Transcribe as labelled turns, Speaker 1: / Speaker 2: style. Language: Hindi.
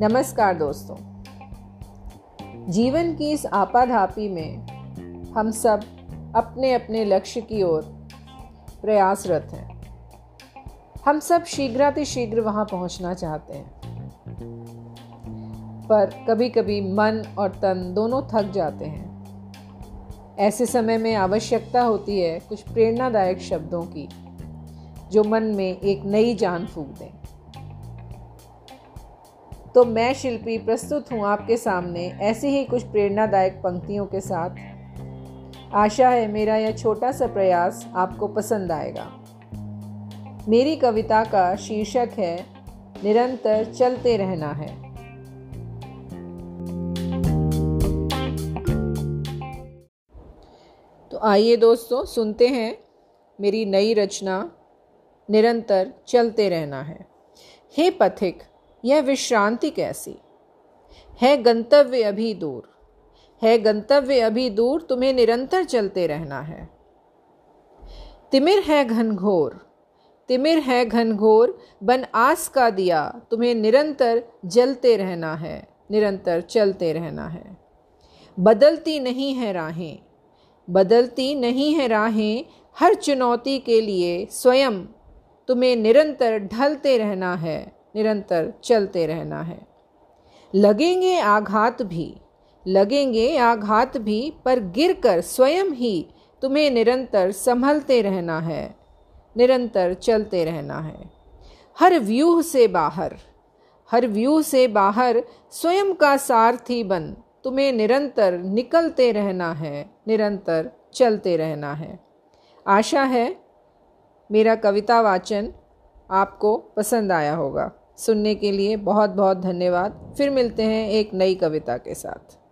Speaker 1: नमस्कार दोस्तों। जीवन की इस आपाधापी में हम सब अपने अपने लक्ष्य की ओर प्रयासरत हैं। हम सब शीघ्रातिशीघ्र वहाँ पहुँचना चाहते हैं। पर कभी कभी मन और तन दोनों थक जाते हैं। ऐसे समय में आवश्यकता होती है कुछ प्रेरणादायक शब्दों की। जो मन में एक नई जान फूक दें। तो मैं शिल्पी, प्रस्तुत हूँ आपके सामने ऐसी ही कुछ प्रेरणादायक पंक्तियों के साथ। आशा है मेरा यह छोटा सा प्रयास आपको पसंद आएगा। मेरी कविता का शीर्षक है, निरंतर चलते रहना है। तो आइए दोस्तों, सुनते हैं मेरी नई रचना निरंतर चलते रहना है। हे पथिक, यह विश्रांति कैसी? है गंतव्य अभी दूर। है गंतव्य अभी दूर, तुम्हें निरंतर चलते रहना है। तिमिर है घनघोर। तिमिर है घनघोर, बन आस का दिया, तुम्हें निरंतर जलते रहना है, निरंतर चलते रहना है। बदलती नहीं है राहें, बदलती नहीं है राहें, हर चुनौती के लिए स्वयं तुम्हें निरंतर ढलते रहना है, निरंतर चलते रहना है। लगेंगे आघात भी, लगेंगे आघात भी, पर गिरकर स्वयं ही तुम्हें निरंतर संभलते रहना है, निरंतर चलते रहना है। हर व्यूह से बाहर, हर व्यूह से बाहर स्वयं का सारथी बन, तुम्हें निरंतर निकलते रहना है, निरंतर चलते रहना है। आशा है मेरा कविता वाचन आपको पसंद आया होगा। सुनने के लिए बहुत बहुत धन्यवाद। फिर मिलते हैं एक नई कविता के साथ।